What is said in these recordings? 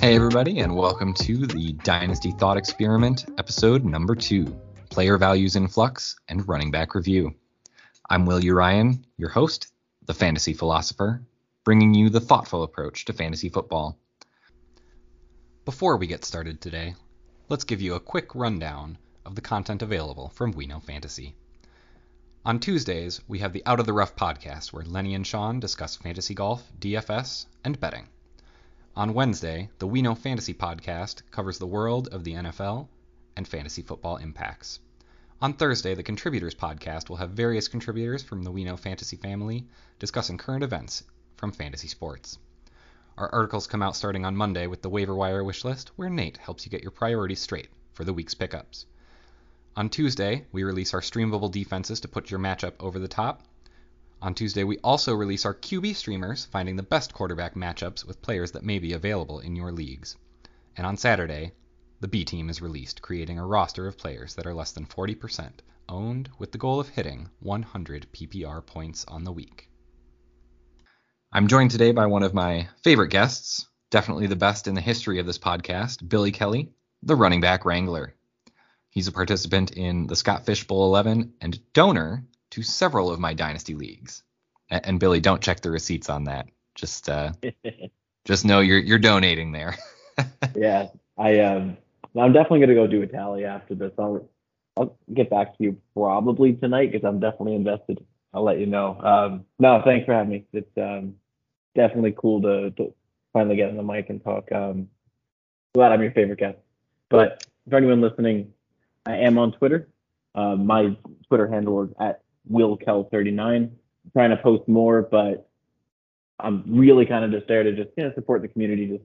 Hey, everybody, and welcome to the Dynasty Thought Experiment, episode number two Player Values in Flux and Running Back Review. I'm Will Ryan, your host, the fantasy philosopher, bringing you the thoughtful approach to fantasy football. Before we get started today, let's give you a quick rundown of the content available from We Know Fantasy. On Tuesdays, we have the Out of the Rough podcast where Lenny and Sean discuss fantasy golf, DFS, and betting. On Wednesday, the We Know Fantasy podcast covers the world of the NFL and fantasy football impacts. On Thursday, the Contributors podcast will have various contributors from the We Know Fantasy family discussing current events from fantasy sports. Our articles come out starting on Monday with the waiver wire wish list, where Nate helps you get your priorities straight for the week's pickups. On Tuesday, we release our streamable defenses to put your matchup over the top, on Tuesday, we also release our QB streamers, finding the best quarterback matchups with players that may be available in your leagues. And on Saturday, the B team is released, creating a roster of players that are less than 40% owned with the goal of hitting 100 PPR points on the week. I'm joined today by one of my favorite guests, definitely the best in the history of this podcast, Billy Kelly, the running back wrangler. He's a participant in the Scott Fish Bowl 11 and donor to several of my dynasty leagues. And, and Billy, don't check the receipts on that. Just uh, just know you're you're donating there. yeah, I um, I'm definitely gonna go do a tally after this. I'll I'll get back to you probably tonight because I'm definitely invested. I'll let you know. Um, no, thanks for having me. It's um, definitely cool to, to finally get on the mic and talk. Um, glad I'm your favorite guest. But for anyone listening, I am on Twitter. Uh, my Twitter handle is at willkel39. trying to post more, but I'm really kind of just there to just you know support the community, just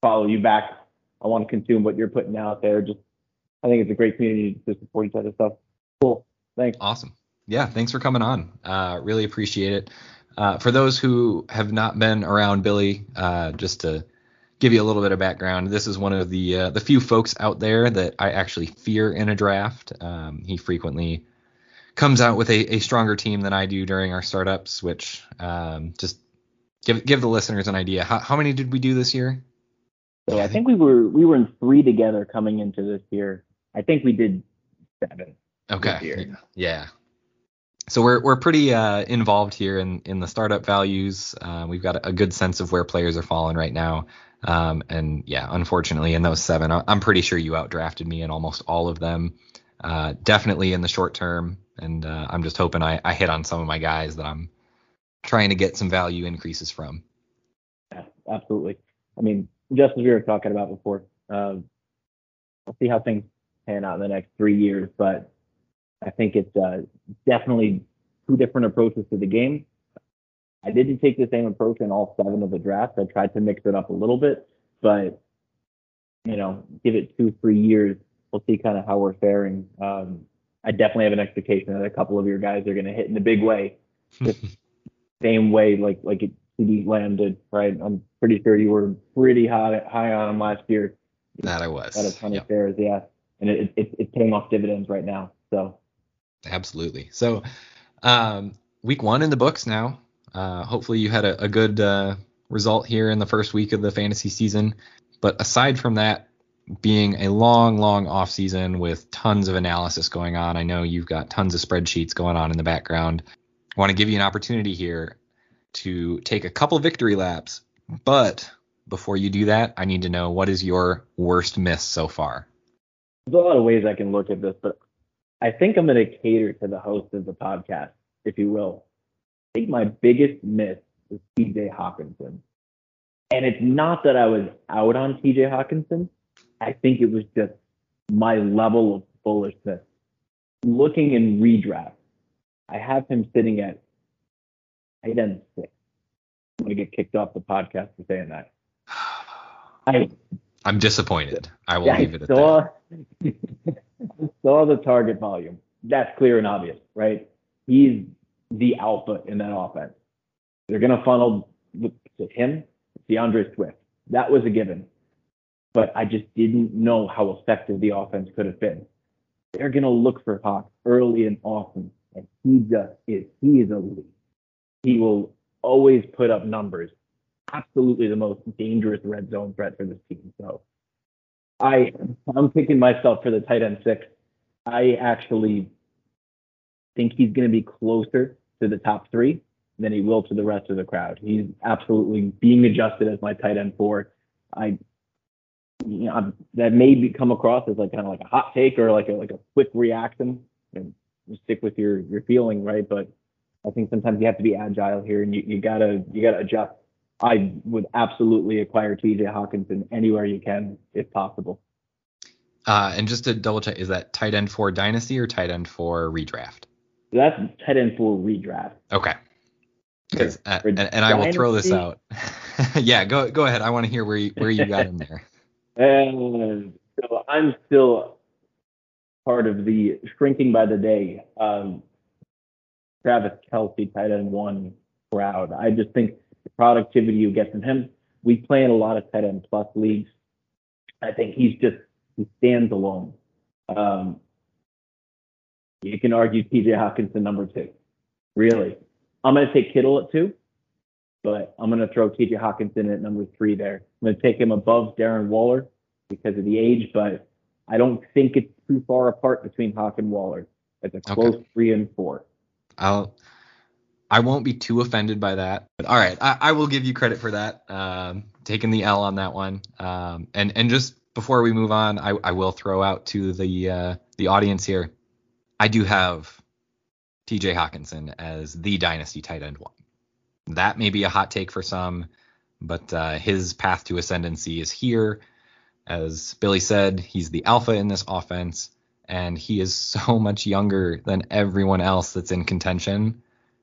follow you back. I want to consume what you're putting out there. Just I think it's a great community to support each other. Stuff. Cool. Thanks. Awesome. Yeah, thanks for coming on. Uh, really appreciate it. Uh, for those who have not been around Billy, uh, just to give you a little bit of background, this is one of the uh, the few folks out there that I actually fear in a draft. Um, he frequently comes out with a, a stronger team than I do during our startups, which um, just give give the listeners an idea. How, how many did we do this year? So I think we were we were in three together coming into this year. I think we did seven. Okay. Yeah. So we're we're pretty uh, involved here in in the startup values. Uh, we've got a good sense of where players are falling right now. Um, and yeah, unfortunately, in those seven, I'm pretty sure you outdrafted me in almost all of them. Uh, definitely in the short term, and uh, I'm just hoping I, I hit on some of my guys that I'm trying to get some value increases from. Yeah, absolutely. I mean, just as we were talking about before, uh, we'll see how things pan out in the next three years, but I think it's uh, definitely two different approaches to the game. I didn't take the same approach in all seven of the drafts. I tried to mix it up a little bit, but you know, give it two, three years, we'll see kind of how we're faring. Um, I definitely have an expectation that a couple of your guys are going to hit in a big way, same way like like it CeeDee Lamb did, right? I'm pretty sure you were pretty high high on him last year. That I was. Got a ton yep. of shares, yeah, and it, it, it's paying off dividends right now. So. Absolutely. So, um, week one in the books now. Uh, hopefully you had a, a good uh, result here in the first week of the fantasy season. But aside from that, being a long, long off season with tons of analysis going on. I know you've got tons of spreadsheets going on in the background. I want to give you an opportunity here to take a couple victory laps, but before you do that, I need to know what is your worst miss so far. There's a lot of ways I can look at this, but I think I'm going to cater to the host of the podcast, if you will. I think my biggest miss is TJ Hockenson. And it's not that I was out on TJ Hockenson. I think it was just my level of bullishness. Looking in redraft, I have him sitting at eight and six. I'm gonna get kicked off the podcast for saying that. I I'm disappointed. I will leave it at saw, that. saw the target volume. That's clear and obvious, right? He's the alpha in that offense. They're gonna funnel to him, D'Andre Swift. That was a given but I just didn't know how effective the offense could have been. They're going to look for Hawk early and often, and he just is. He is elite. He will always put up numbers. absolutely the most dangerous red zone threat for this team. So I I'm picking myself for the tight end six. I actually think he's going to be closer to the top three than he will to the rest of the crowd. He's absolutely being adjusted as my tight end four. I you know, that may be, come across as like kind of like a hot take or like a like a quick reaction. And stick with your your feeling, right? But I think sometimes you have to be agile here, and you, you gotta you gotta adjust. I would absolutely acquire T.J. Hockenson anywhere you can, if possible. Uh, and just to double check, is that tight end for dynasty or tight end for redraft? That's tight end for redraft. Okay. Uh, and, and I will throw this out. yeah, go go ahead. I want to hear where you where you got in there. And so I'm still part of the shrinking by the day um, Travis Kelce, tight end one crowd. I just think the productivity you get from him. We play in a lot of tight end plus leagues. I think he's just he stands alone. Um, you can argue T.J. Hockenson number two. Really, I'm going to take Kittle at two, but I'm going to throw T.J. Hockenson at number three there. I'm going to take him above Darren Waller because of the age, but I don't think it's too far apart between Hawk and Waller. It's a close okay. three and four. I'll I won't be too offended by that. But all right, I, I will give you credit for that. Um, taking the L on that one. Um, and and just before we move on, I, I will throw out to the uh, the audience here. I do have T.J. Hockenson as the dynasty tight end one. That may be a hot take for some, but uh, his path to ascendancy is here. As Billy said, he's the alpha in this offense, and he is so much younger than everyone else that's in contention.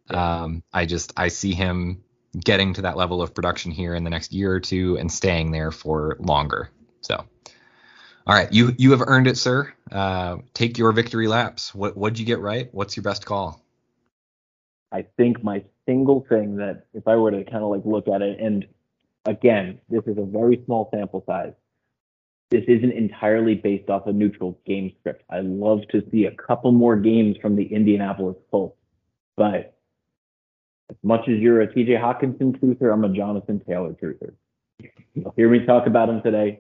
Um, I just I see him getting to that level of production here in the next year or two and staying there for longer. So, all right, you you have earned it, sir. Uh, take your victory laps. What what'd you get right? What's your best call? I think my single thing that if I were to kind of like look at it, and again, this is a very small sample size, this isn't entirely based off a neutral game script. I love to see a couple more games from the Indianapolis Colts, but as much as you're a TJ Hockenson truther, I'm a Jonathan Taylor truther. You'll hear me talk about him today.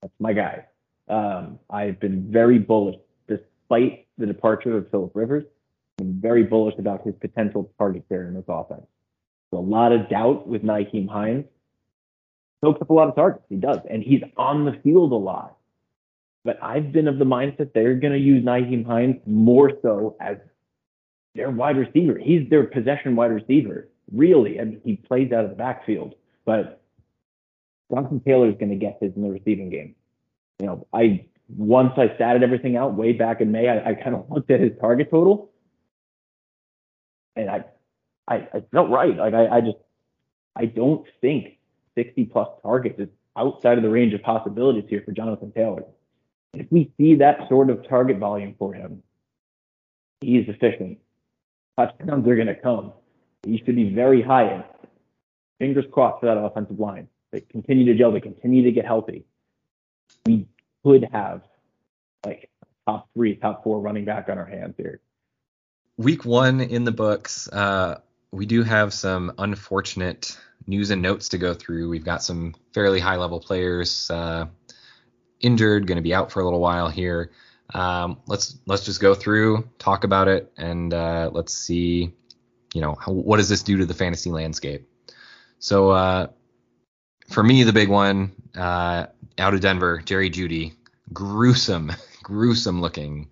That's my guy. Um, I've been very bullish, despite the departure of Philip Rivers. Very bullish about his potential target share in this offense. A lot of doubt with Nyheim Hines soaks up a lot of targets. He does, and he's on the field a lot. But I've been of the mindset they're going to use Nyheim Hines more so as their wide receiver. He's their possession wide receiver, really, and he plays out of the backfield. But Jonathan Taylor is going to get his in the receiving game. You know, I once I statted everything out way back in May, I, I kind of looked at his target total, and I, I, I felt right. Like I, I just, I don't think 60 plus targets is outside of the range of possibilities here for Jonathan Taylor. If we see that sort of target volume for him, he's efficient. Touchdowns are going to come. He should be very high in. Fingers crossed for that offensive line. They continue to gel. They continue to get healthy. We could have like top three, top four running back on our hands here. Week one in the books. Uh, we do have some unfortunate news and notes to go through. We've got some fairly high level players uh, injured, going to be out for a little while here. Um, let's let's just go through, talk about it, and uh, let's see, you know, how, what does this do to the fantasy landscape? So uh, for me, the big one uh, out of Denver, Jerry Jeudy, gruesome, gruesome looking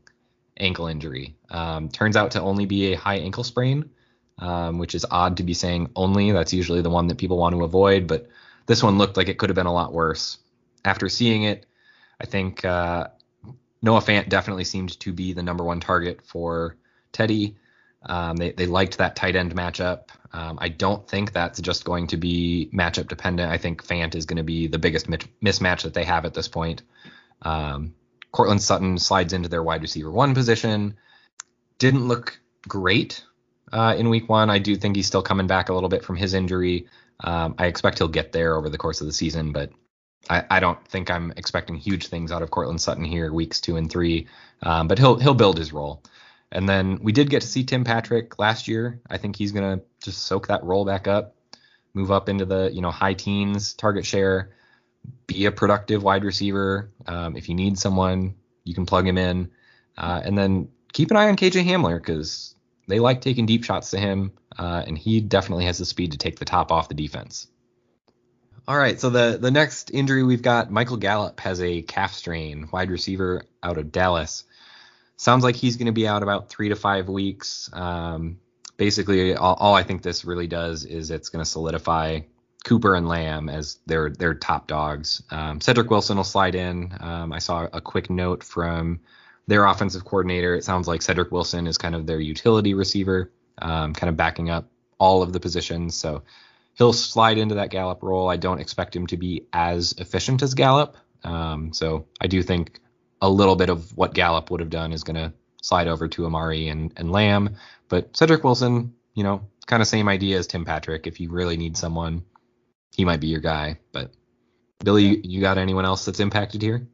ankle injury. Um, turns out to only be a high ankle sprain um, which is odd to be saying only. That's usually the one that people want to avoid, but this one looked like it could have been a lot worse. After seeing it, I think uh, Noah Fant definitely seemed to be the number one target for Teddy. Um, they, they liked that tight end matchup. Um, I don't think that's just going to be matchup dependent. I think Fant is going to be the biggest mismatch that they have at this point. Um, Courtland Sutton slides into their wide receiver one position. Didn't look great uh, in week one. I do think he's still coming back a little bit from his injury. Um, I expect he'll get there over the course of the season, but I, I, don't think I'm expecting huge things out of Courtland Sutton here, weeks two and three. Um, but he'll he'll build his role. And then we did get to see Tim Patrick last year. I think he's gonna just soak that role back up. move up into the you know high teens target share. Be a productive wide receiver. Um, if you need someone, you can plug him in, uh, and then keep an eye on KJ Hamler because they like taking deep shots to him, uh, and he definitely has the speed to take the top off the defense. All right, so the the next injury we've got Michael Gallup has a calf strain, wide receiver out of Dallas. Sounds like he's going to be out about three to five weeks. Um, basically, all, all, I think this really does is it's going to solidify Cooper and Lamb as their their top dogs. Um, Cedrick Wilson will slide in. Um, I saw a quick note from their offensive coordinator. It sounds like Cedrick Wilson is kind of their utility receiver, um, kind of backing up all of the positions. So he'll slide into that Gallup role. I don't expect him to be as efficient as Gallup. Um, so I do think a little bit of what Gallup would have done is going to slide over to Amari and, and Lamb. But Cedrick Wilson, you know, kind of same idea as Tim Patrick. If you really need someone, he might be your guy. But Billy, you, you got anyone else that's impacted here?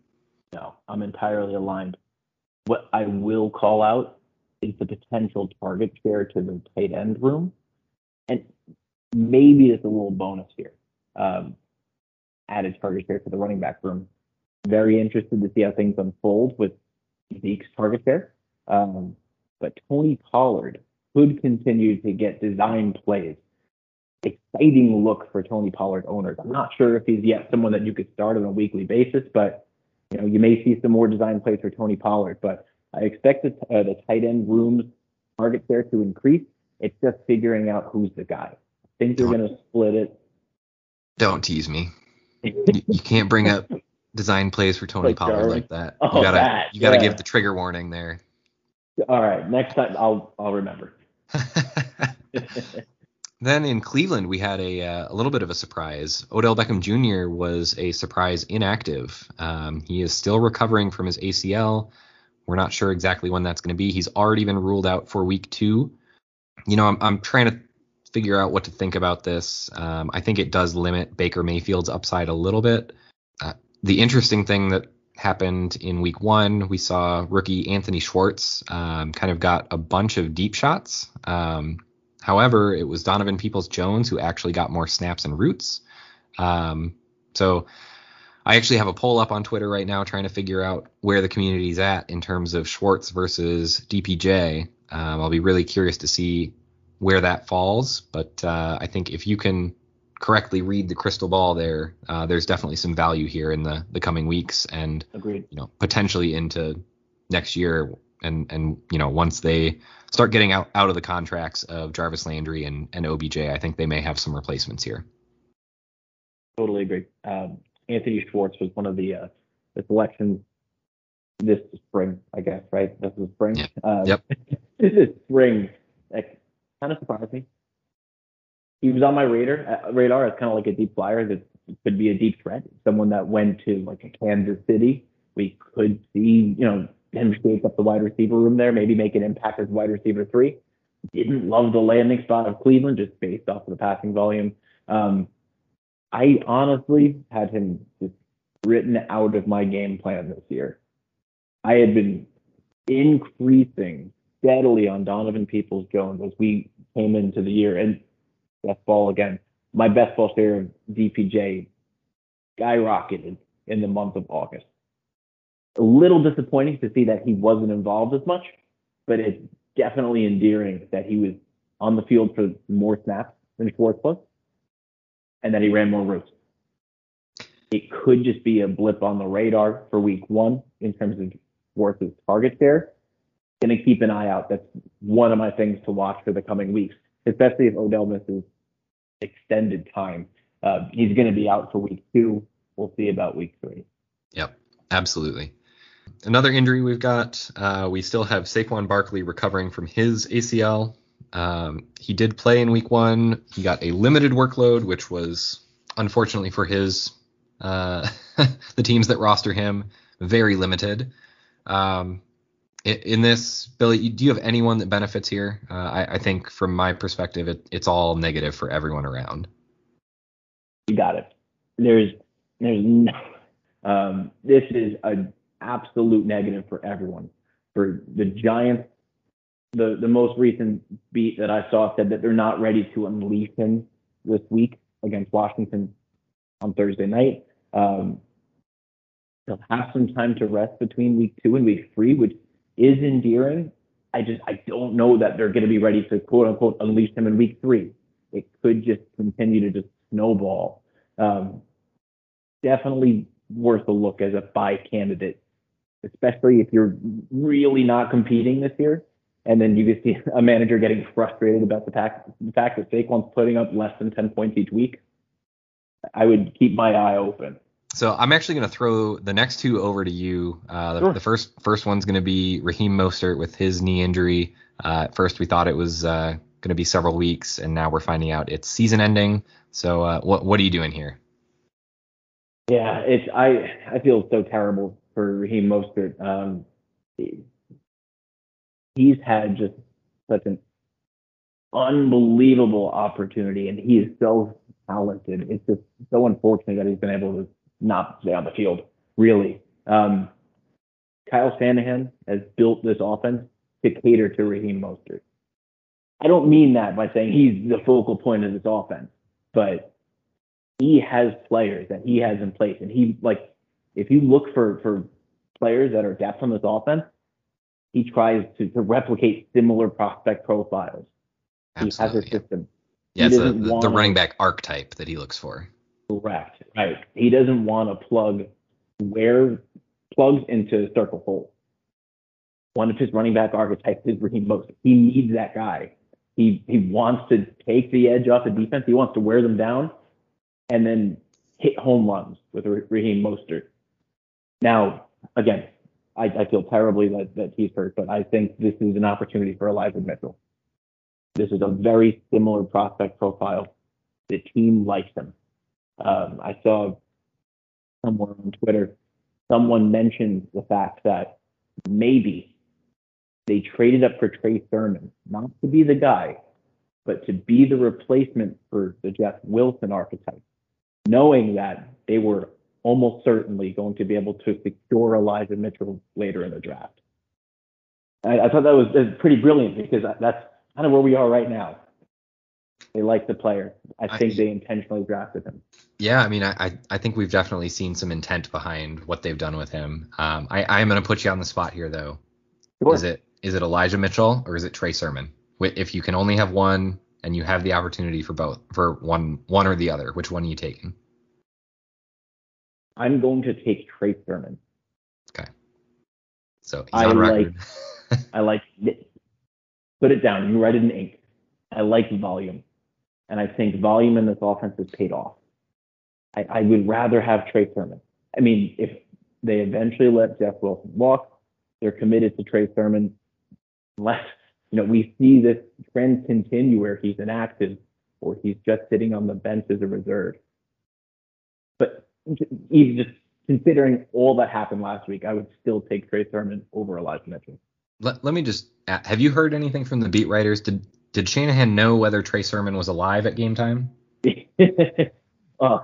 No, I'm entirely aligned. What I will call out is the potential target share to the tight end room. And maybe it's a little bonus here. Um, added target share to the running back room. Very interested to see how things unfold with Zeke's target share. Um, but Tony Pollard could continue to get design plays. Exciting look for Tony Pollard owners. I'm not sure if he's yet someone that you could start on a weekly basis, but you know you may see some more design plays for Tony Pollard. But I expect the, uh, the tight end room's target share to increase. It's just figuring out who's the guy I think they're going to split it. Don't tease me. you, you, can't bring up design plays for Tony like Pollard like that. Oh, you gotta that, you gotta yeah. give the trigger warning there. All right, next time I'll I'll remember. then in Cleveland we had a uh, a little bit of a surprise. Odell Beckham Jr. was a surprise inactive. Um, he is still recovering from his ACL. We're not sure exactly when that's going to be. He's already been ruled out for week two. You know, I'm I'm trying to figure out what to think about this. Um, I think it does limit Baker Mayfield's upside a little bit. Uh, the interesting thing that happened in week one, we saw rookie Anthony Schwartz um, kind of got a bunch of deep shots. Um, however, it was Donovan Peoples Jones who actually got more snaps and routes. Um, so I actually have a poll up on Twitter right now trying to figure out where the community's at in terms of Schwartz versus DPJ. Um, I'll be really curious to see where that falls. But uh, I think if you can correctly read the crystal ball there, uh, there's definitely some value here in the the coming weeks and Agreed. you know potentially into next year and and you know once they start getting out out of the contracts of Jarvis Landry and and OBJ, I think they may have some replacements here. Totally agree. Um, Anthony Schwartz was one of the uh, the selections this spring, I guess, right? This is spring. Yeah. Um, yep. this is spring. Like kind of surprised me. He was on my radar uh, radar as kind of like a deep flyer that could be a deep threat. Someone that went to like a Kansas City. We could see, you know, him shake up the wide receiver room there, maybe make an impact as wide receiver three. Didn't love the landing spot of Cleveland just based off of the passing volume. Um, I honestly had him just written out of my game plan this year. I had been increasing steadily on Donovan Peoples Jones as we came into the year. And best ball again, my best ball share of DPJ skyrocketed in the month of August. A little disappointing to see that he wasn't involved as much, but it's definitely endearing that he was on the field for more snaps than Schwartz was, and that he ran more routes. It could just be a blip on the radar for week one in terms of Schwartz's target share, going to keep an eye out. That's one of my things to watch for the coming weeks, especially if Odell misses extended time. Uh, he's going to be out for week two. We'll see about week three. Yep, absolutely. Another injury we've got, uh, we still have Saquon Barkley recovering from his ACL. Um, he did play in week one. He got a limited workload, which was unfortunately for his uh, the teams that roster him very limited. Um, in this, Billy, do you have anyone that benefits here? Uh, I, I, think from my perspective, it, it's all negative for everyone around. You got it. There's, there's no, um, this is an absolute negative for everyone. For the Giants, the the most recent beat that I saw said that they're not ready to unleash him this week. against Washington on Thursday night. Um, they'll have some time to rest between week two and week three, which is endearing. I just I don't know that they're going to be ready to quote unquote unleash him in week three. It could just continue to just snowball. Um, definitely worth a look as a buy candidate, especially if you're really not competing this year. And then you can see a manager getting frustrated about the fact, the fact that Saquon's putting up less than 10 points each week. I would keep my eye open. So I'm actually going to throw the next two over to you. Uh, the, Sure. the first first one's going to be Raheem Mostert with his knee injury. Uh, at first we thought it was uh, going to be several weeks, and now we're finding out it's season ending. So uh, what what are you doing here? Yeah, it's I I feel so terrible for Raheem Mostert. Um, he's had just such an unbelievable opportunity, and he is so talented. It's just so unfortunate that he's been able to not stay on the field. Really, um, Kyle Shanahan has built this offense to cater to Raheem Mostert. I don't mean that by saying he's the focal point of this offense, but he has players that he has in place, and he like if you look for for players that are depth on this offense, he tries to, to replicate similar prospect profiles. He has a Absolutely. system. Yeah, it's the, the, running back archetype that he looks for. Correct. Right. He doesn't want to plug where plugs into circle hole. One of his running back archetypes is Raheem Mostert. He needs that guy. He he wants to take the edge off the defense. He wants to wear them down, and then hit home runs with Ra- Raheem Mostert. Now, again, I, I feel terribly that, that he's hurt, but I think this is an opportunity for Elijah Mitchell. This is a very similar prospect profile. The team likes him. Um, I saw somewhere on Twitter, someone mentioned the fact that maybe they traded up for Trey Sermon, not to be the guy, but to be the replacement for the Jeff Wilson archetype, knowing that they were almost certainly going to be able to secure Elijah Mitchell later in the draft. I, I thought that was, that was pretty brilliant because that's kind of where we are right now. They like the player. I I- think they intentionally drafted him. Yeah, I mean, I, I, I think we've definitely seen some intent behind what they've done with him. Um, I, I am going to put you on the spot here, though. Sure. Is it is it Elijah Mitchell or is it Trey Sermon? If you can only have one and you have the opportunity for both, for one one or the other, which one are you taking? I'm going to take Trey Sermon. Okay. So I like- I like put it down. You write it in ink. I like volume, and I think volume in this offense has paid off. I, I would rather have Trey Sermon. I mean, if they eventually let Jeff Wilson walk, they're committed to Trey Sermon. Unless you know we see this trend continue where he's inactive or he's just sitting on the bench as a reserve. But even just considering all that happened last week, I would still take Trey Sermon over Elijah Mitchell. let, let me just a- have you heard anything from the beat writers? Did did Shanahan know whether Trey Sermon was alive at game time? uh,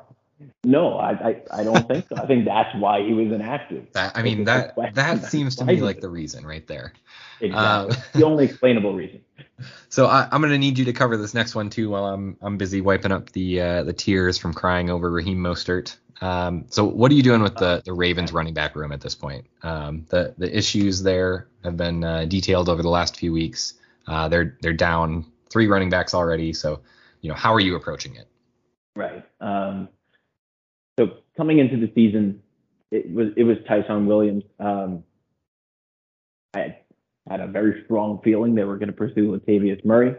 no, I, I, I don't think so. I think that's why he was inactive. That I mean that that seems to me like the reason right there. Exactly. Uh, the only explainable reason. So I, I'm gonna need you to cover this next one too while I'm I'm busy wiping up the uh, the tears from crying over Raheem Mostert. Um, so what are you doing with the the Ravens running back room at this point? Um, the the issues there have been uh, detailed over the last few weeks. Uh, they're they're down three running backs already. So you know how are you approaching it? Right. Um, so coming into the season, it was it was Ty'Son Williams. Um, I had a very strong feeling they were going to pursue Latavius Murray.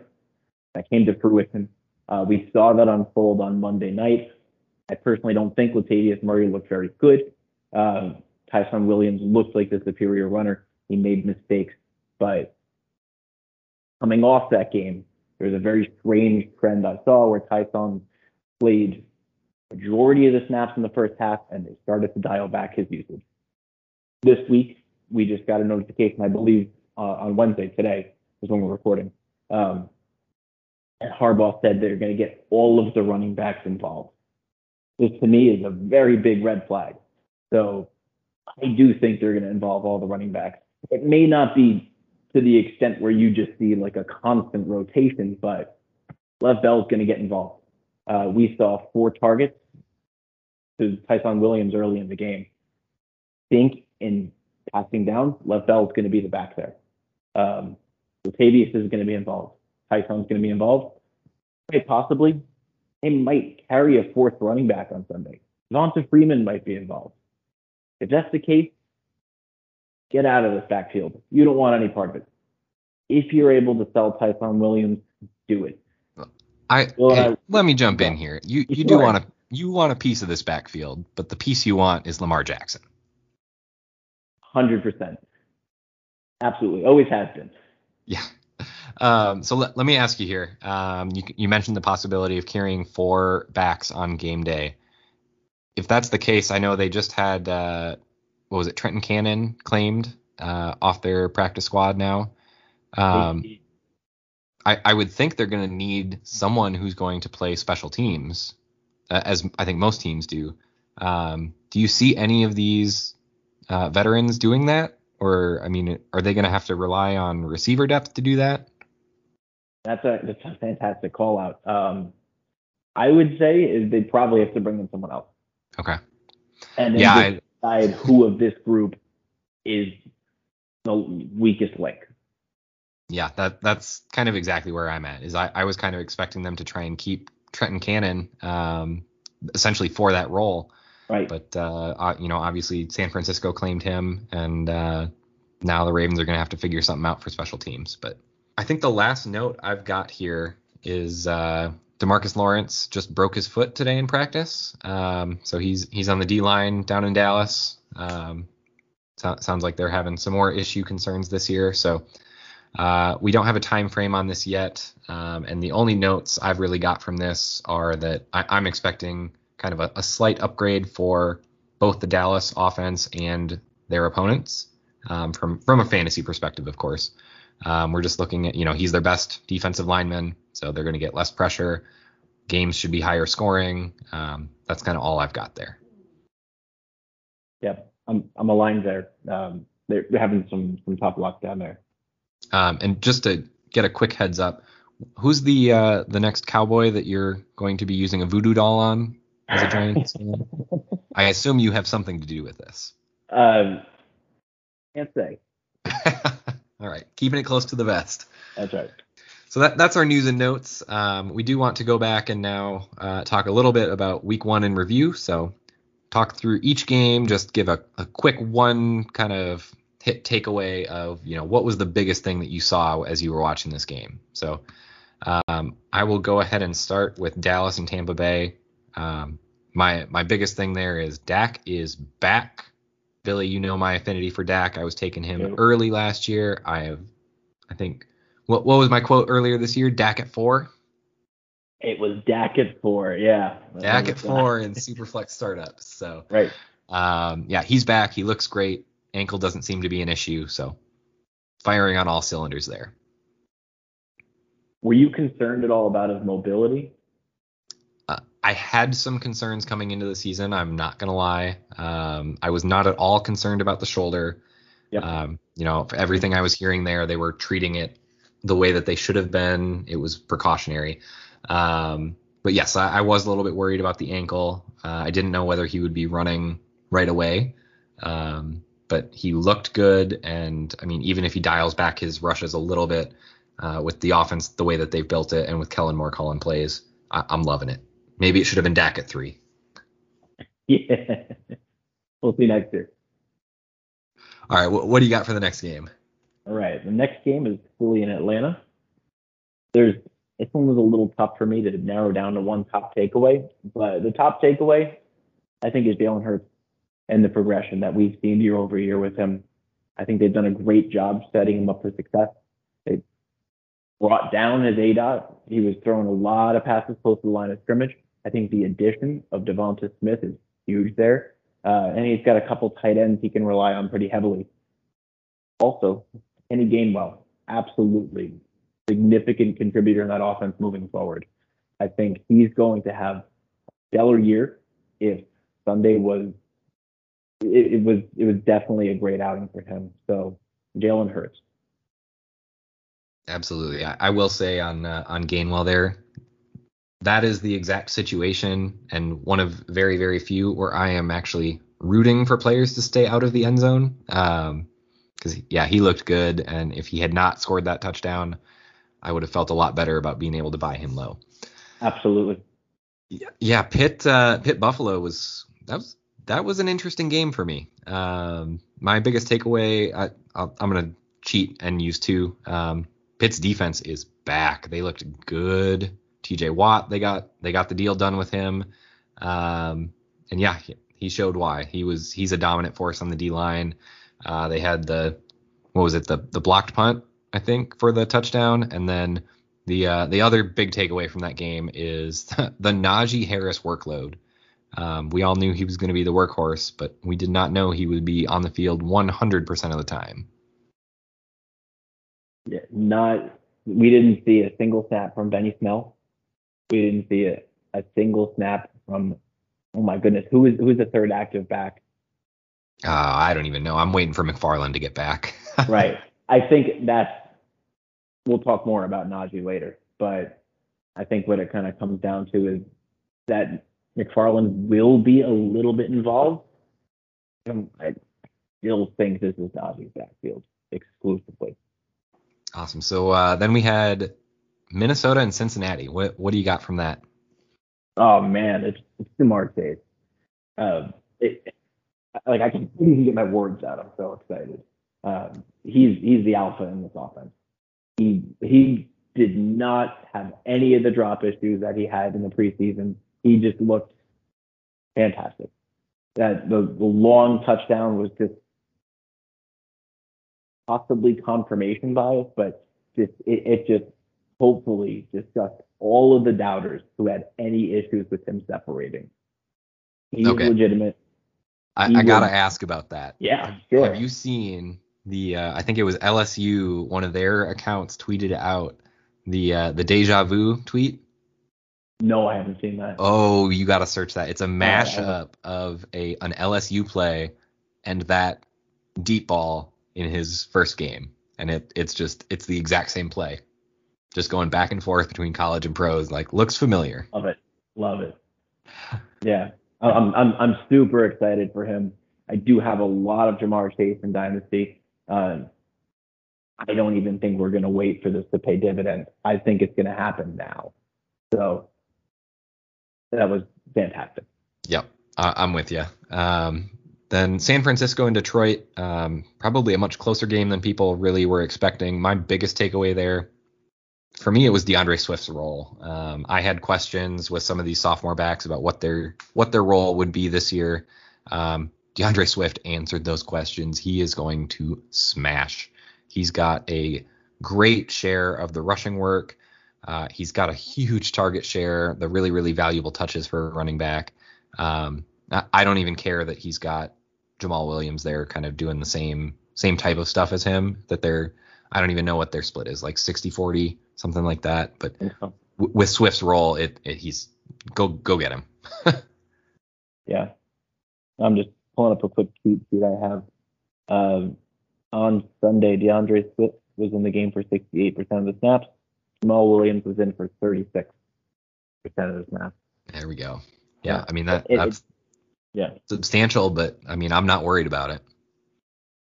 That came to fruition. Uh, we saw that unfold on Monday night. I personally don't think Latavius Murray looked very good. Um, Ty'Son Williams looked like the superior runner. He made mistakes, but coming off that game, there was a very strange trend I saw where Ty'Son played majority of the snaps in the first half, and they started to dial back his usage. This week, we just got a notification, I believe, uh, on Wednesday today is when we're recording. Um, and Harbaugh said they're going to get all of the running backs involved. This to me is a very big red flag. So I do think they're going to involve all the running backs. It may not be to the extent where you just see like a constant rotation, but Lev Bell's going to get involved. Uh, we saw four targets to Ty'Son Williams early in the game. Think in passing down, Lev Bell is going to be the back there. Um, Latavius is going to be involved. Ty'Son's going to be involved. Quite possibly, they might carry a fourth running back on Sunday. Devonta Freeman might be involved. If that's the case, get out of this backfield. You don't want any part of it. If you're able to sell Ty'Son Williams, do it. I, Well, hey, I- let me jump in here. You you do want to you want a piece of this backfield, but the piece you want is Lamar Jackson. Hundred percent. Absolutely. Always has been. Yeah. Um, so let, let me ask you here. Um, you, you mentioned the possibility of carrying four backs on game day. If that's the case, I know they just had uh, what was it, Trenton Cannon claimed uh, off their practice squad now. Um, I, I would think they're going to need someone who's going to play special teams, uh, as I think most teams do. Um, do you see any of these uh, veterans doing that? Or, I mean, are they going to have to rely on receiver depth to do that? That's a that's a fantastic call out. Um, I would say is they probably have to bring in someone else, Okay. and then Yeah, decide who of this group is the weakest link. Yeah, that that's kind of exactly where I'm at. Is I, I was kind of expecting them to try and keep Trenton Cannon um, essentially for that role, Right. but uh, uh, you know, obviously San Francisco claimed him, and uh, now the Ravens are going to have to figure something out for special teams. But I think the last note I've got here is uh, Demarcus Lawrence just broke his foot today in practice, um, so he's he's on the D line down in Dallas. Um, so, sounds like they're having some more issue concerns this year, so. Uh, we don't have a time frame on this yet, um, and the only notes I've really got from this are that I, I'm expecting kind of a, a slight upgrade for both the Dallas offense and their opponents um, from from a fantasy perspective, of course. Um, we're just looking at you know he's their best defensive lineman, so they're going to get less pressure. Games should be higher scoring. Um, that's kind of all I've got there. Yep. I'm I'm aligned there. Um, they're having some some tough luck down there. Um, and just to get a quick heads up, who's the uh, the next cowboy that you're going to be using a voodoo doll on as a Giants fan? I assume you have something to do with this. Um, can't say. All right, keeping it close to the vest. That's right. So that, that's our news and notes. Um, we do want to go back and now uh, talk a little bit about week one in review. So talk through each game, just give a, a quick one kind of hit takeaway of, you know, what was the biggest thing that you saw as you were watching this game. So um, I will go ahead and start with Dallas and Tampa Bay. Um, my my biggest thing there is Dak is back. Billy, you know my affinity for Dak. I was taking him Yep. early last year. I have, I think, what what was my quote earlier this year? Dak at four. It was Dak at four. Yeah. Dak at four in Superflex startups. So Right. um, yeah, he's back. He looks great. Ankle doesn't seem to be an issue. So firing on all cylinders there. Were you concerned at all about his mobility? Uh, I had some concerns coming into the season. I'm not gonna lie. Um, I was not at all concerned about the shoulder. Yep. Um, you know, for everything I was hearing there, they were treating it the way that they should have been. It was precautionary. Um, but yes, I, I was a little bit worried about the ankle. Uh, I didn't know whether he would be running right away. Um, but he looked good, and I mean, even if he dials back his rushes a little bit uh, with the offense, the way that they've built it, and with Kellen Moore calling plays, I, I'm loving it. Maybe it should have been Dak at three. Yeah. we'll see next year. All right, wh- what do you got for the next game? All right. The next game is Philly in Atlanta. There's this one was a little tough for me to narrow down to one top takeaway, but the top takeaway I think is Jalen Hurts and the progression that we've seen year over year with him. I think they've done a great job setting him up for success. They brought down his aDOT. He was throwing a lot of passes close to the line of scrimmage. I think the addition of Devonta Smith is huge there. Uh, and he's got a couple tight ends he can rely on pretty heavily. Also, Kenny Gainwell, absolutely significant contributor in that offense moving forward. I think he's going to have a stellar year if Sunday was it, it was it was definitely a great outing for him. So Jalen Hurts. Absolutely. I, I will say on uh, on Gainwell there, that is the exact situation and one of very very few where I am actually rooting for players to stay out of the end zone. Um, because yeah, he looked good, and if he had not scored that touchdown, I would have felt a lot better about being able to buy him low. Absolutely. Yeah, yeah Pitt uh, Pitt Buffalo was that was that was an interesting game for me. Um, my biggest takeaway, I, am gonna cheat and use two. Um, Pitt's defense is back. They looked good. T.J. Watt, they got they got the deal done with him. Um, and yeah, he, he showed why. He was he's a dominant force on the D line. Uh, they had the what was it the the blocked punt I think for the touchdown, and then the uh, the other big takeaway from that game is the Najee Harris workload. Um, we all knew he was going to be the workhorse, but we did not know he would be on the field 100% of the time. Yeah, not. We didn't see a single snap from Benny Snell. We didn't see a, a single snap from. Oh my goodness, who is who is the third active back? Uh, I don't even know. I'm waiting for McFarland to get back. right. I think that's. We'll talk more about Najee later, but I think what it kind of comes down to is that McFarland will be a little bit involved. Um, I still think this is Najee's backfield exclusively. Awesome. So uh, then we had Minnesota and Cincinnati. What what do you got from that? Oh man, it's, it's Ja'Marr Chase. Um, it, like I can even get my words out. I'm so excited. Um, he's he's the alpha in this offense. He he did not have any of the drop issues that he had in the preseason. He just looked fantastic. That the, the long touchdown was just possibly confirmation bias, but just it, it just hopefully discussed all of the doubters who had any issues with him separating. He's okay. legitimate. I, I gotta ask about that. Yeah, sure. Have you seen the? Uh, I think it was LSU. One of their accounts tweeted out the uh, the deja vu tweet. No, I haven't seen that. Oh, you gotta search that. It's a mashup of a an LSU play and that deep ball in his first game, and it it's just it's the exact same play, just going back and forth between college and pros. Like looks familiar. Love it, love it. Yeah, I'm I'm I'm super excited for him. I do have a lot of Ja'Marr Chase in Dynasty. Uh, I don't even think we're going to wait for this to pay dividends. I think it's going to happen now. So that was fantastic. Yep, I'm with you. Um, then San Francisco and Detroit, um, probably a much closer game than people really were expecting. My biggest takeaway there, for me, it was D'Andre Swift's role. Um, I had questions with some of these sophomore backs about what their what their role would be this year. Um, D'Andre Swift answered those questions. He is going to smash. He's got a great share of the rushing work. Uh, he's got a huge target share, the really, really valuable touches for a running back. Um, I don't even care that he's got Jamaal Williams there kind of doing the same same type of stuff as him that they're I don't even know what their split is like 60 40 something like that. But w- with Swift's role it, it, he's go go get him. Yeah. I'm just pulling up a quick tweet sheet I have. Um, on Sunday D'Andre Swift was in the game for 68% of the snaps Jamaal Williams was in for 36% of the snaps there we go yeah, I mean that it, that's yeah substantial, but I mean I'm not worried about it.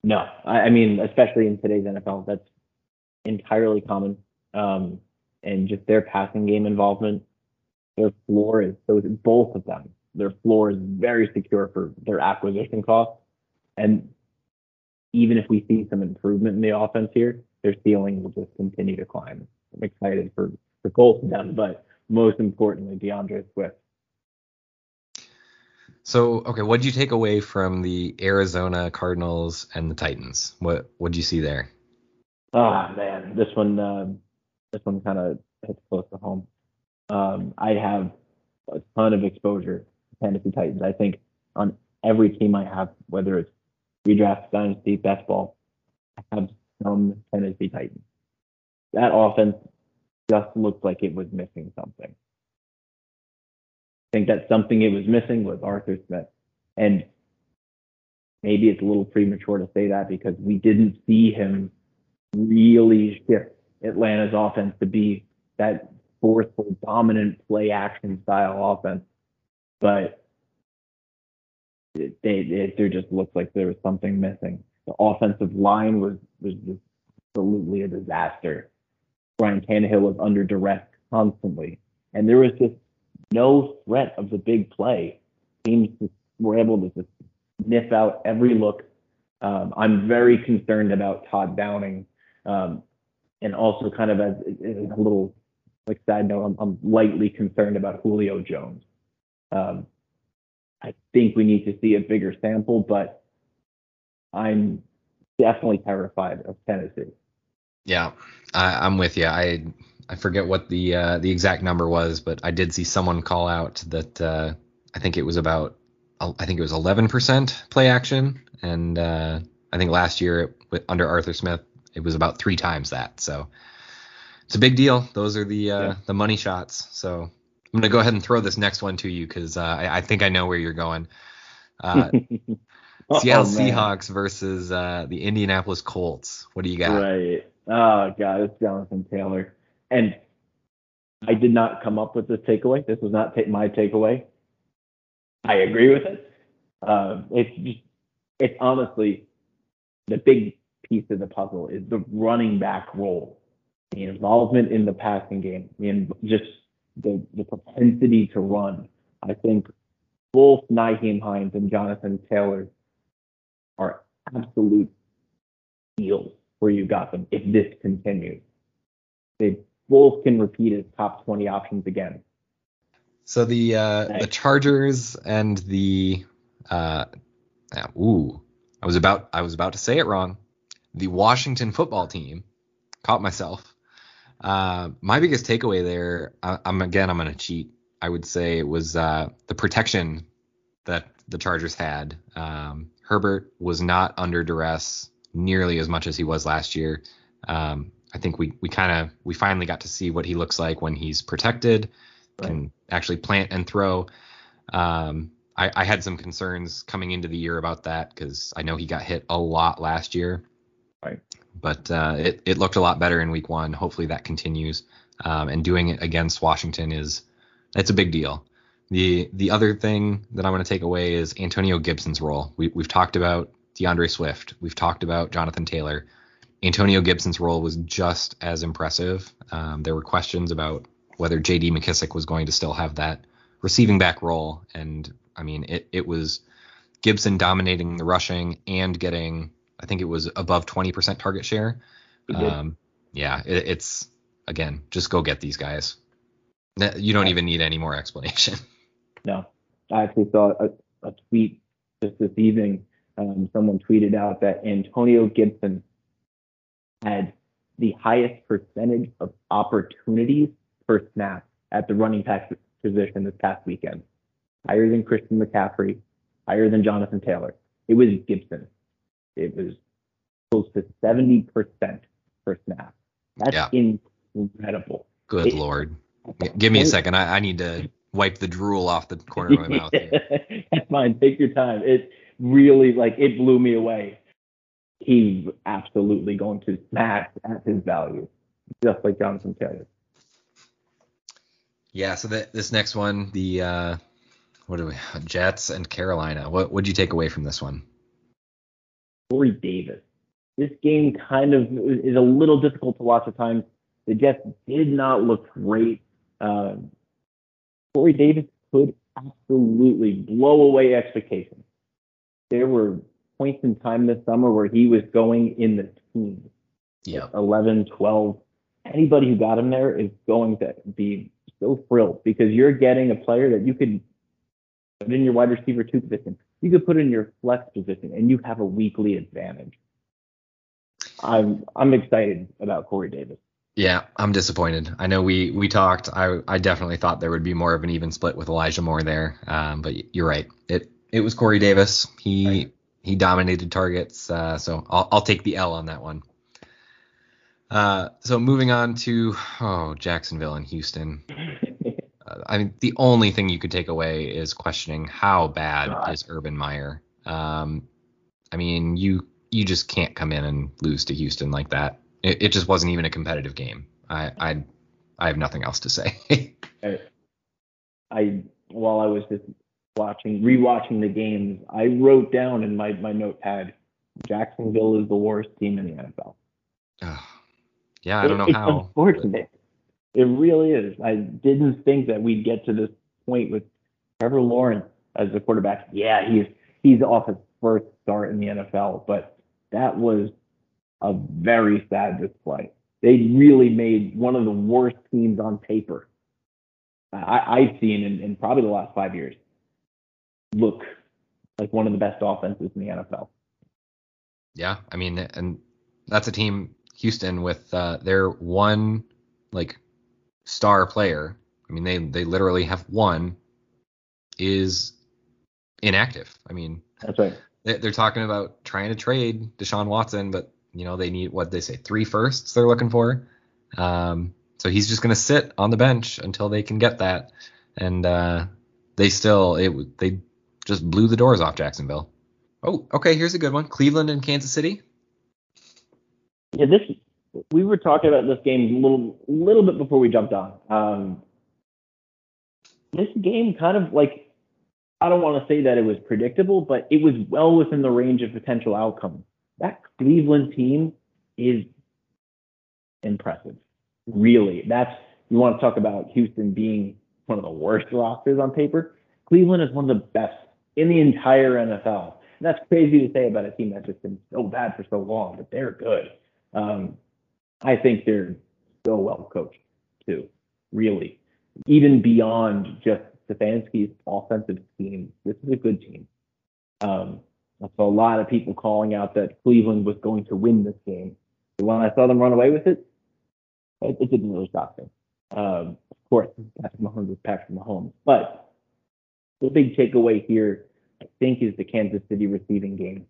No, I, I mean especially in today's NFL, that's entirely common. Um, and just their passing game involvement, their floor is so both of them. Their floor is very secure for their acquisition costs, and even if we see some improvement in the offense here, their ceiling will just continue to climb. I'm excited for for both of them, but most importantly, D'Andre Swift so, okay, what did you take away from the Arizona Cardinals and the Titans? What what did you see there? Ah, oh, man, this one uh, this one kind of hits close to home. Um, I have a ton of exposure to Tennessee Titans. I think on every team I have, whether it's redraft, dynasty, best ball, I have some Tennessee Titans. That offense just looked like it was missing something I think that something it was missing was Arthur Smith. And maybe it's a little premature to say that because we didn't see him really shift Atlanta's offense to be that forceful, dominant play action style offense, but it, they, it, just looks like there was something missing. The offensive line was was absolutely a disaster. Ryan Tannehill was under duress constantly, and there was just no threat of the big play. Teams were able to just sniff out every look. Um, I'm very concerned about Todd Downing, um, and also kind of as, as, a little like side note, I'm, I'm lightly concerned about Julio Jones. Um, I think we need to see a bigger sample, but I'm definitely terrified of Tennessee. Yeah, I, am with you. I I forget what the uh, the exact number was, but I did see someone call out that uh, I think it was about I think it was 11% play action, and uh, I think last year it, under Arthur Smith it was about three times that. So it's a big deal. Those are the uh, yeah. the money shots. So I'm gonna go ahead and throw this next one to you because uh, I, I, think I know where you're going. Uh, Seattle Seahawks versus uh, the Indianapolis Colts. What do you got? Right. Oh god, it's Jonathan Taylor. And I did not come up with this takeaway. This was not ta- my takeaway. I agree with it. Uh, it's just, it's honestly the big piece of the puzzle is the running back role, the involvement in the passing game, and just the the propensity to run. I think both Nyheim Hines and Jonathan Taylor are absolute deals where you got them if this continues. They both can repeat as top 20 options again. So the uh, the Chargers and the uh, ooh, I was about I was about to say it wrong. The Washington football team caught myself. Uh, my biggest takeaway there, I, am again I'm gonna cheat. I would say it was uh, the protection that the Chargers had. Um, Herbert was not under duress nearly as much as he was last year. Um, I think we we kind of we finally got to see what he looks like when he's protected, right. can actually plant and throw. Um, I, I, had some concerns coming into the year about that because I know he got hit a lot last year. Right. But uh, it it looked a lot better in week one. Hopefully that continues. Um, and doing it against Washington is it's a big deal. The the other thing that I'm going to take away is Antonio Gibson's role. We, we've talked about D'Andre Swift. We've talked about Jonathan Taylor. Antonio Gibson's role was just as impressive. Um, there were questions about whether J.D. McKissic was going to still have that receiving back role, and I mean it. It was Gibson dominating the rushing and getting, I think it was above 20% target share. Um, yeah, it, it's again, just go get these guys. You don't even need any more explanation. No, I actually saw a, a tweet just this evening. Um, someone tweeted out that Antonio Gibson had the highest percentage of opportunities per snap at the running back position this past weekend, higher than Christian McCaffrey, higher than Jonathan Taylor. It was Gibson. It was close to 70% per snap. That's yeah. incredible. Good it, lord. Give me a second. I, I, need to wipe the drool off the corner of my mouth. That's fine. Take your time. It really like it blew me away he's absolutely going to smash at his value, just like Jonathan Taylor. Yeah, so the, this next one, the uh, what do we Jets and Carolina. What would you take away from this one? Corey Davis. This game kind of is a little difficult to watch at times. The Jets did not look great. Um, Corey Davis could absolutely blow away expectations. There were points in time this summer where he was going in the teens. Yeah. 11, 12. Anybody who got him there is going to be so thrilled because you're getting a player that you could put in your wide receiver two position. You could put in your flex position and you have a weekly advantage. I'm I'm excited about Corey Davis. Yeah, I'm disappointed. I know we we talked. I I definitely thought there would be more of an even split with Elijah Moore there. Um, but you're right. It it was Corey Davis. He right he dominated targets. Uh, so I'll, I'll take the L on that one. Uh, so moving on to oh Jacksonville and Houston. Uh, I mean, the only thing you could take away is questioning how bad God. is Urban Meyer. Um, I mean, you you just can't come in and lose to Houston like that. It, it just wasn't even a competitive game. I, I I have nothing else to say. I, I while I was just watching rewatching the games, I wrote down in my my notepad, Jacksonville is the worst team in the NFL. yeah, I don't know it's how. Unfortunate. It really is. I didn't think that we'd get to this point with Trevor Lawrence as the quarterback. Yeah, he's he's off his first start in the NFL, but that was a very sad display. They really made one of the worst teams on paper I, have seen in, in probably the last five years look like one of the best offenses in the NFL. Yeah, I mean, and that's a team, Houston, with uh, their one like star player. I mean, they they literally have one is inactive. I mean, that's right. They're talking about trying to trade Deshaun Watson, but you know they need what they say three firsts they're looking for. Um, so he's just going to sit on the bench until they can get that, and uh, they still it they just blew the doors off Jacksonville. Oh, okay. Here's a good one: Cleveland and Kansas City. Yeah, this we were talking about this game a little little bit before we jumped on. Um, this game kind of like I don't want to say that it was predictable, but it was well within the range of potential outcomes. That Cleveland team is impressive. Really, that's you want to talk about Houston being one of the worst rosters on paper. Cleveland is one of the best in the entire NFL. And that's crazy to say about a team that's just been so bad for so long, but they're good. Um, I think they're so well coached too, really. Even beyond just Stefanski's offensive scheme, this is a good team. Um, I saw a lot of people calling out that Cleveland was going to win this game. When I saw them run away with it, it, it didn't really shock me. Um, of course, Patrick Mahomes is Patrick Mahomes. But the big takeaway here, I think, is the Kansas City receiving game.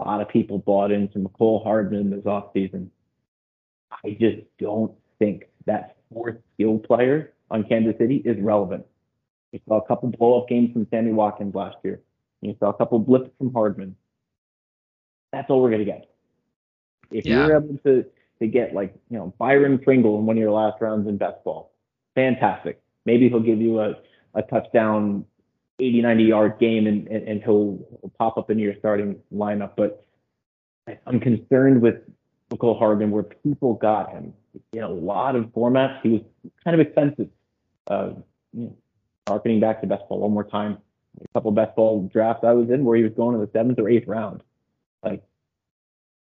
A lot of people bought into Mecole Hardman this offseason. I just don't think that fourth skill player on Kansas City is relevant. We saw a couple blow up games from Sammy Watkins last year. You saw a couple blips from Hardman. That's all we're gonna get. If yeah. you're able to to get like you know Byron Pringle in one of your last rounds in best ball, fantastic. Maybe he'll give you a, a touchdown 80, 90 yard game and, and, and he'll, pop up into your starting lineup. But I'm concerned with Mecole Hardman where people got him in a lot of formats. He was kind of expensive. Uh, you know, harkening back to best ball one more time. A couple best ball drafts I was in where he was going in the seventh or eighth round. Like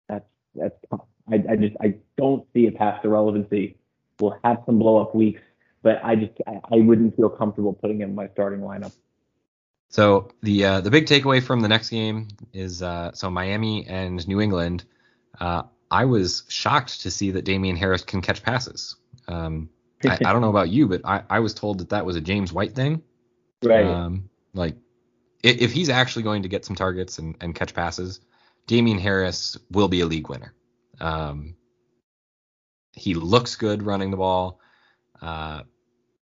that's that's I, I just I don't see it past the relevancy. We'll have some blow up weeks, but I just I, I wouldn't feel comfortable putting him in my starting lineup. So the uh, the big takeaway from the next game is uh, so Miami and New England. Uh, I was shocked to see that Damien Harris can catch passes. Um, I, I, don't know about you, but I, I was told that that was a James White thing. Right. Um, like if, if he's actually going to get some targets and, and catch passes, Damien Harris will be a league winner. Um, he looks good running the ball. Uh,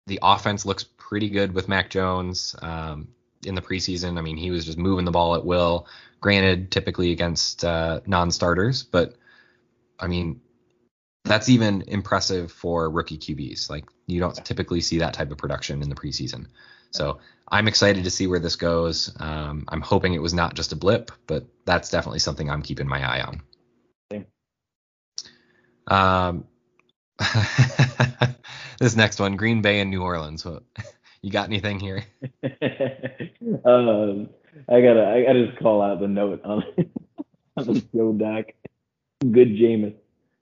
the offense looks pretty good with Mac Jones. Um, in the preseason. I mean, he was just moving the ball at will. Granted, typically against uh, non-starters, but I mean, that's even impressive for rookie QBs. Like you don't typically see that type of production in the preseason. So I'm excited to see where this goes. Um, I'm hoping it was not just a blip, but that's definitely something I'm keeping my eye on. Um, this next one, Green Bay and New Orleans. You got anything here? um, I gotta, I gotta just call out the note on, on the show deck. Good Jameis,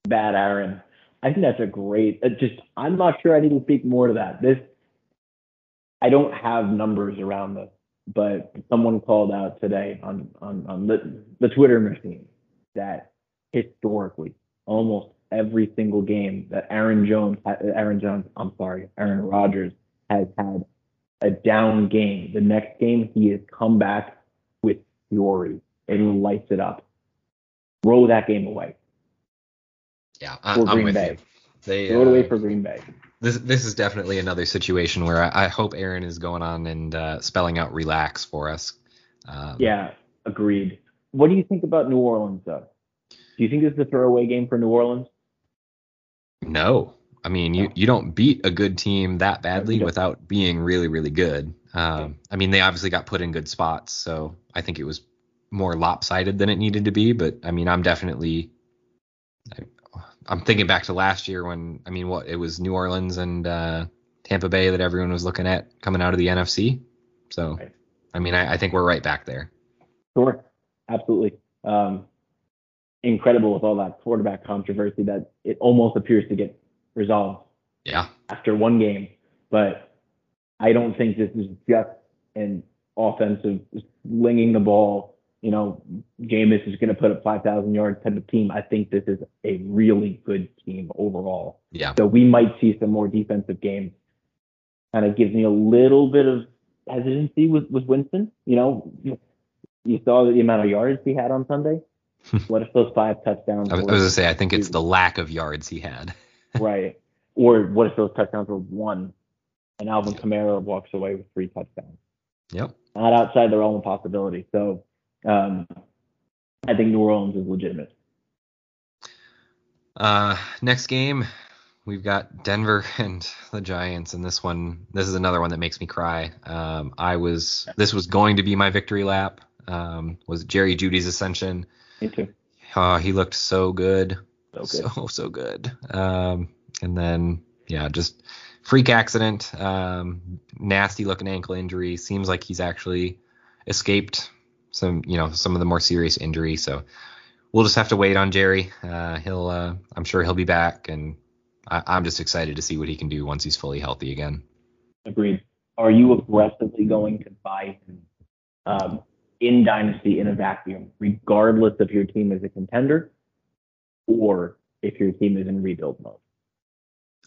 bad Aaron. I think that's a great. Uh, just, I'm not sure I need to speak more to that. This, I don't have numbers around this, but someone called out today on on on the the Twitter machine that historically, almost every single game that Aaron Jones, Aaron Jones, I'm sorry, Aaron Rodgers has had a down game. The next game, he has come back with fury and lights it up. Throw that game away. Yeah, I, am with Bay. you. They, Throw it uh, away for Green Bay. This this is definitely another situation where I, I hope Aaron is going on and uh, spelling out relax for us. Um, yeah, agreed. What do you think about New Orleans though? Do you think this is a throwaway game for New Orleans? No, I mean, you, you don't beat a good team that badly without being really, really good. Um, I mean, they obviously got put in good spots, so I think it was more lopsided than it needed to be. But I mean, I'm definitely, I, I'm thinking back to last year when, I mean, what it was New Orleans and uh, Tampa Bay that everyone was looking at coming out of the NFC. So, right. I mean, I, I, think we're right back there. Sure, absolutely. Um, incredible with all that quarterback controversy that it almost appears to get resolved. Yeah. After one game, but I don't think this is just an offensive slinging the ball. You know, Jameis is going to put up 5,000 yards type of team. I think this is a really good team overall. Yeah. So we might see some more defensive games. Kind of gives me a little bit of hesitancy with with Winston. You know, you saw the amount of yards he had on Sunday. what if those five touchdowns? I was, going to say, I think it's the lack of yards he had. Right. Or what if those touchdowns were one and Alvin Kamara walks away with three touchdowns? Yep. Not outside the realm of possibility. So um, I think New Orleans is legitimate. Uh, next game, we've got Denver and the Giants, and this one, this is another one that makes me cry. Um, I was, this was going to be my victory lap. Um, was Jerry Jeudy's ascension. Me too. Oh, he looked so good, so good. so so good. Um, and then yeah, just freak accident, um, nasty looking ankle injury. Seems like he's actually escaped some, you know, some of the more serious injury. So we'll just have to wait on Jerry. Uh, he'll, uh, I'm sure he'll be back, and I, am just excited to see what he can do once he's fully healthy again. Agreed. Are you aggressively going to buy him um, in Dynasty in a vacuum, regardless if your team is a contender or if your team is in rebuild mode?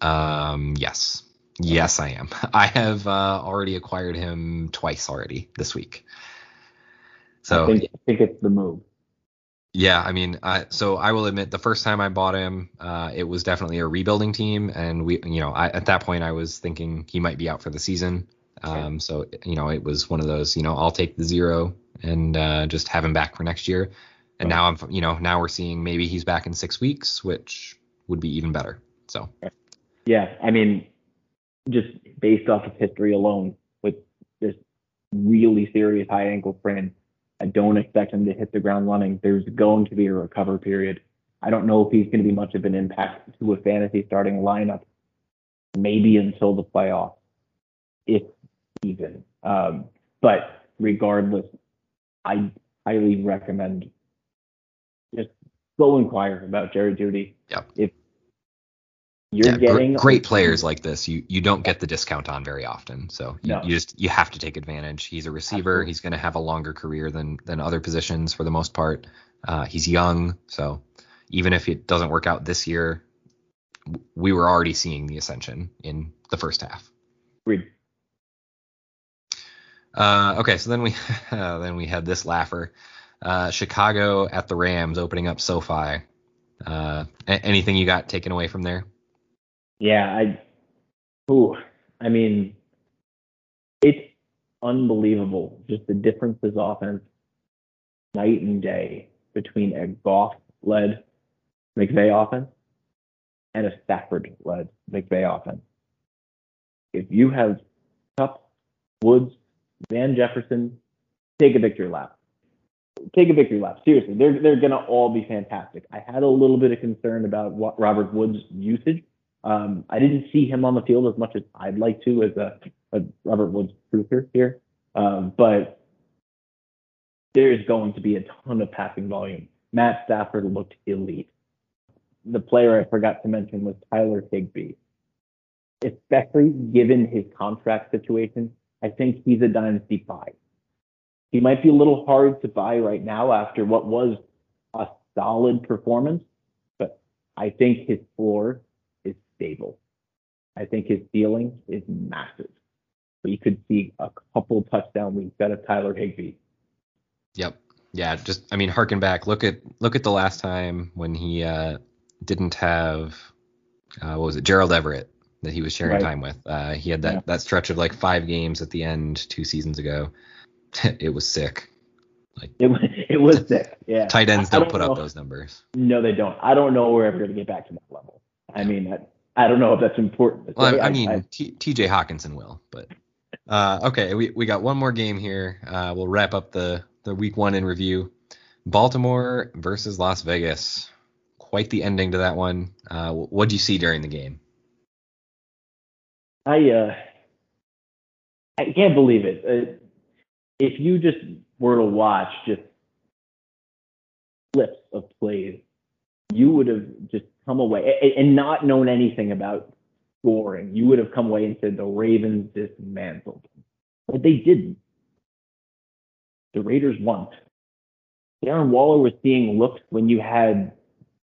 Um, yes. Yes, I am. I have uh, already acquired him twice already this week. So I think, I think it's the move. Yeah, I mean, I, so I will admit the first time I bought him, uh, it was definitely a rebuilding team, and we, you know, I, at that point I was thinking he might be out for the season. Um, so you know, it was one of those, you know, I'll take the zero and uh, just have him back for next year. And now I'm, you know, now we're seeing maybe he's back in six weeks, which would be even better. So. Yeah, I mean, just based off of history alone, with this really serious high ankle sprain, I don't expect him to hit the ground running. There's going to be a recover period. I don't know if he's going to be much of an impact to a fantasy starting lineup, maybe until the playoffs, if even. Um, but regardless, I highly recommend go inquire about Jerry Jeudy. Yep. If you're yeah, getting gr- great players like this, you you don't get the discount on very often. So you, no. you just you have to take advantage. He's a receiver. Absolutely. He's going to have a longer career than than other positions for the most part. Uh, he's young, so even if it doesn't work out this year, we were already seeing the ascension in the first half. Agreed. Uh, okay, so then we uh, then we had this laugher, uh, Chicago at the Rams opening up SoFi. Uh, a- anything you got taken away from there? Yeah, I. Ooh, I mean, it's unbelievable just the differences offense night and day between a Goff-led McVay offense and a Stafford-led McVay offense. If you have Kupp, Woods, Van Jefferson, take a victory lap. Take a victory lap. Seriously, they're they're gonna all be fantastic. I had a little bit of concern about Robert Woods' usage. Um, I didn't see him on the field as much as I'd like to as a, a Robert Woods truther here, um, but there's going to be a ton of passing volume. Matt Stafford looked elite. The player I forgot to mention was Tyler Higbee. Especially given his contract situation, I think he's a dynasty buy. He might be a little hard to buy right now after what was a solid performance, but I think his floor is stable. I think his ceiling is massive. So you could see a couple touchdown weeks out of Tyler Higbee. Yep. Yeah, just I mean, harken back. Look at look at the last time when he uh, didn't have uh, what was it, Gerald Everett that he was sharing Right. time with. Uh, he had that Yeah. that stretch of like five games at the end two seasons ago. it was sick. It it was sick. Yeah. Tight ends I don't, put know. up those numbers. No, they don't. I don't know we're ever going to get back to that level. I mean, I, I don't know if that's important. Well, I, I mean, T.J. Hockenson will, but uh, okay, we we got one more game here. Uh, we'll wrap up the the week one in review. Baltimore versus Las Vegas. Quite the ending to that one. Uh, what do you see during the game? I uh, I can't believe it. If you just were to watch just clips of plays, you would have just come away and not known anything about scoring. You would have come away and said the Ravens dismantled, them. but they didn't. The Raiders won. Darren Waller was seeing looks when you had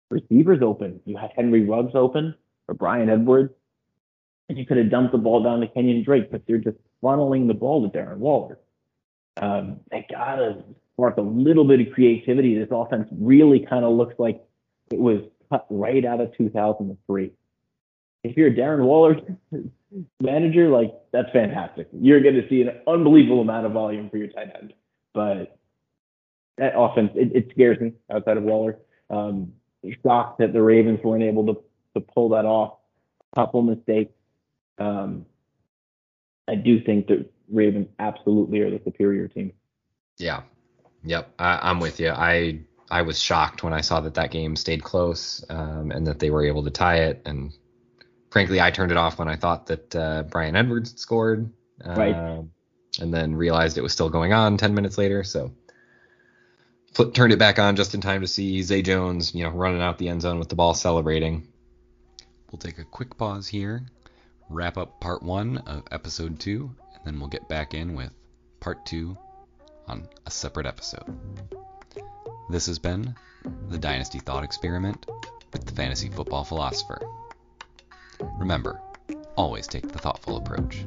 receivers open. You had Henry Ruggs open or Bryan Edwards, and you could have dumped the ball down to Kenyan Drake, but they're just funneling the ball to Darren Waller. Um, they gotta spark a little bit of creativity. This offense really kind of looks like it was cut right out of 2003. If you're a Darren Waller manager, like that's fantastic. You're going to see an unbelievable amount of volume for your tight end. But that offense, it, it scares me outside of Waller. Um, shocked that the Ravens weren't able to to pull that off. Couple mistakes. Um, I do think the Ravens absolutely are the superior team. Yeah. Yep. I, am with you. I I was shocked when I saw that that game stayed close um, and that they were able to tie it. And frankly, I turned it off when I thought that uh, Bryan Edwards scored. Right. Uh, and then realized it was still going on 10 minutes later. So flip, turned it back on just in time to see Zay Jones, you know, running out the end zone with the ball celebrating. We'll take a quick pause here, wrap up part one of episode two, and then we'll get back in with part two on a separate episode. This has been the Dynasty Thought Experiment with the Fantasy Football Philosopher. Remember, always take the thoughtful approach.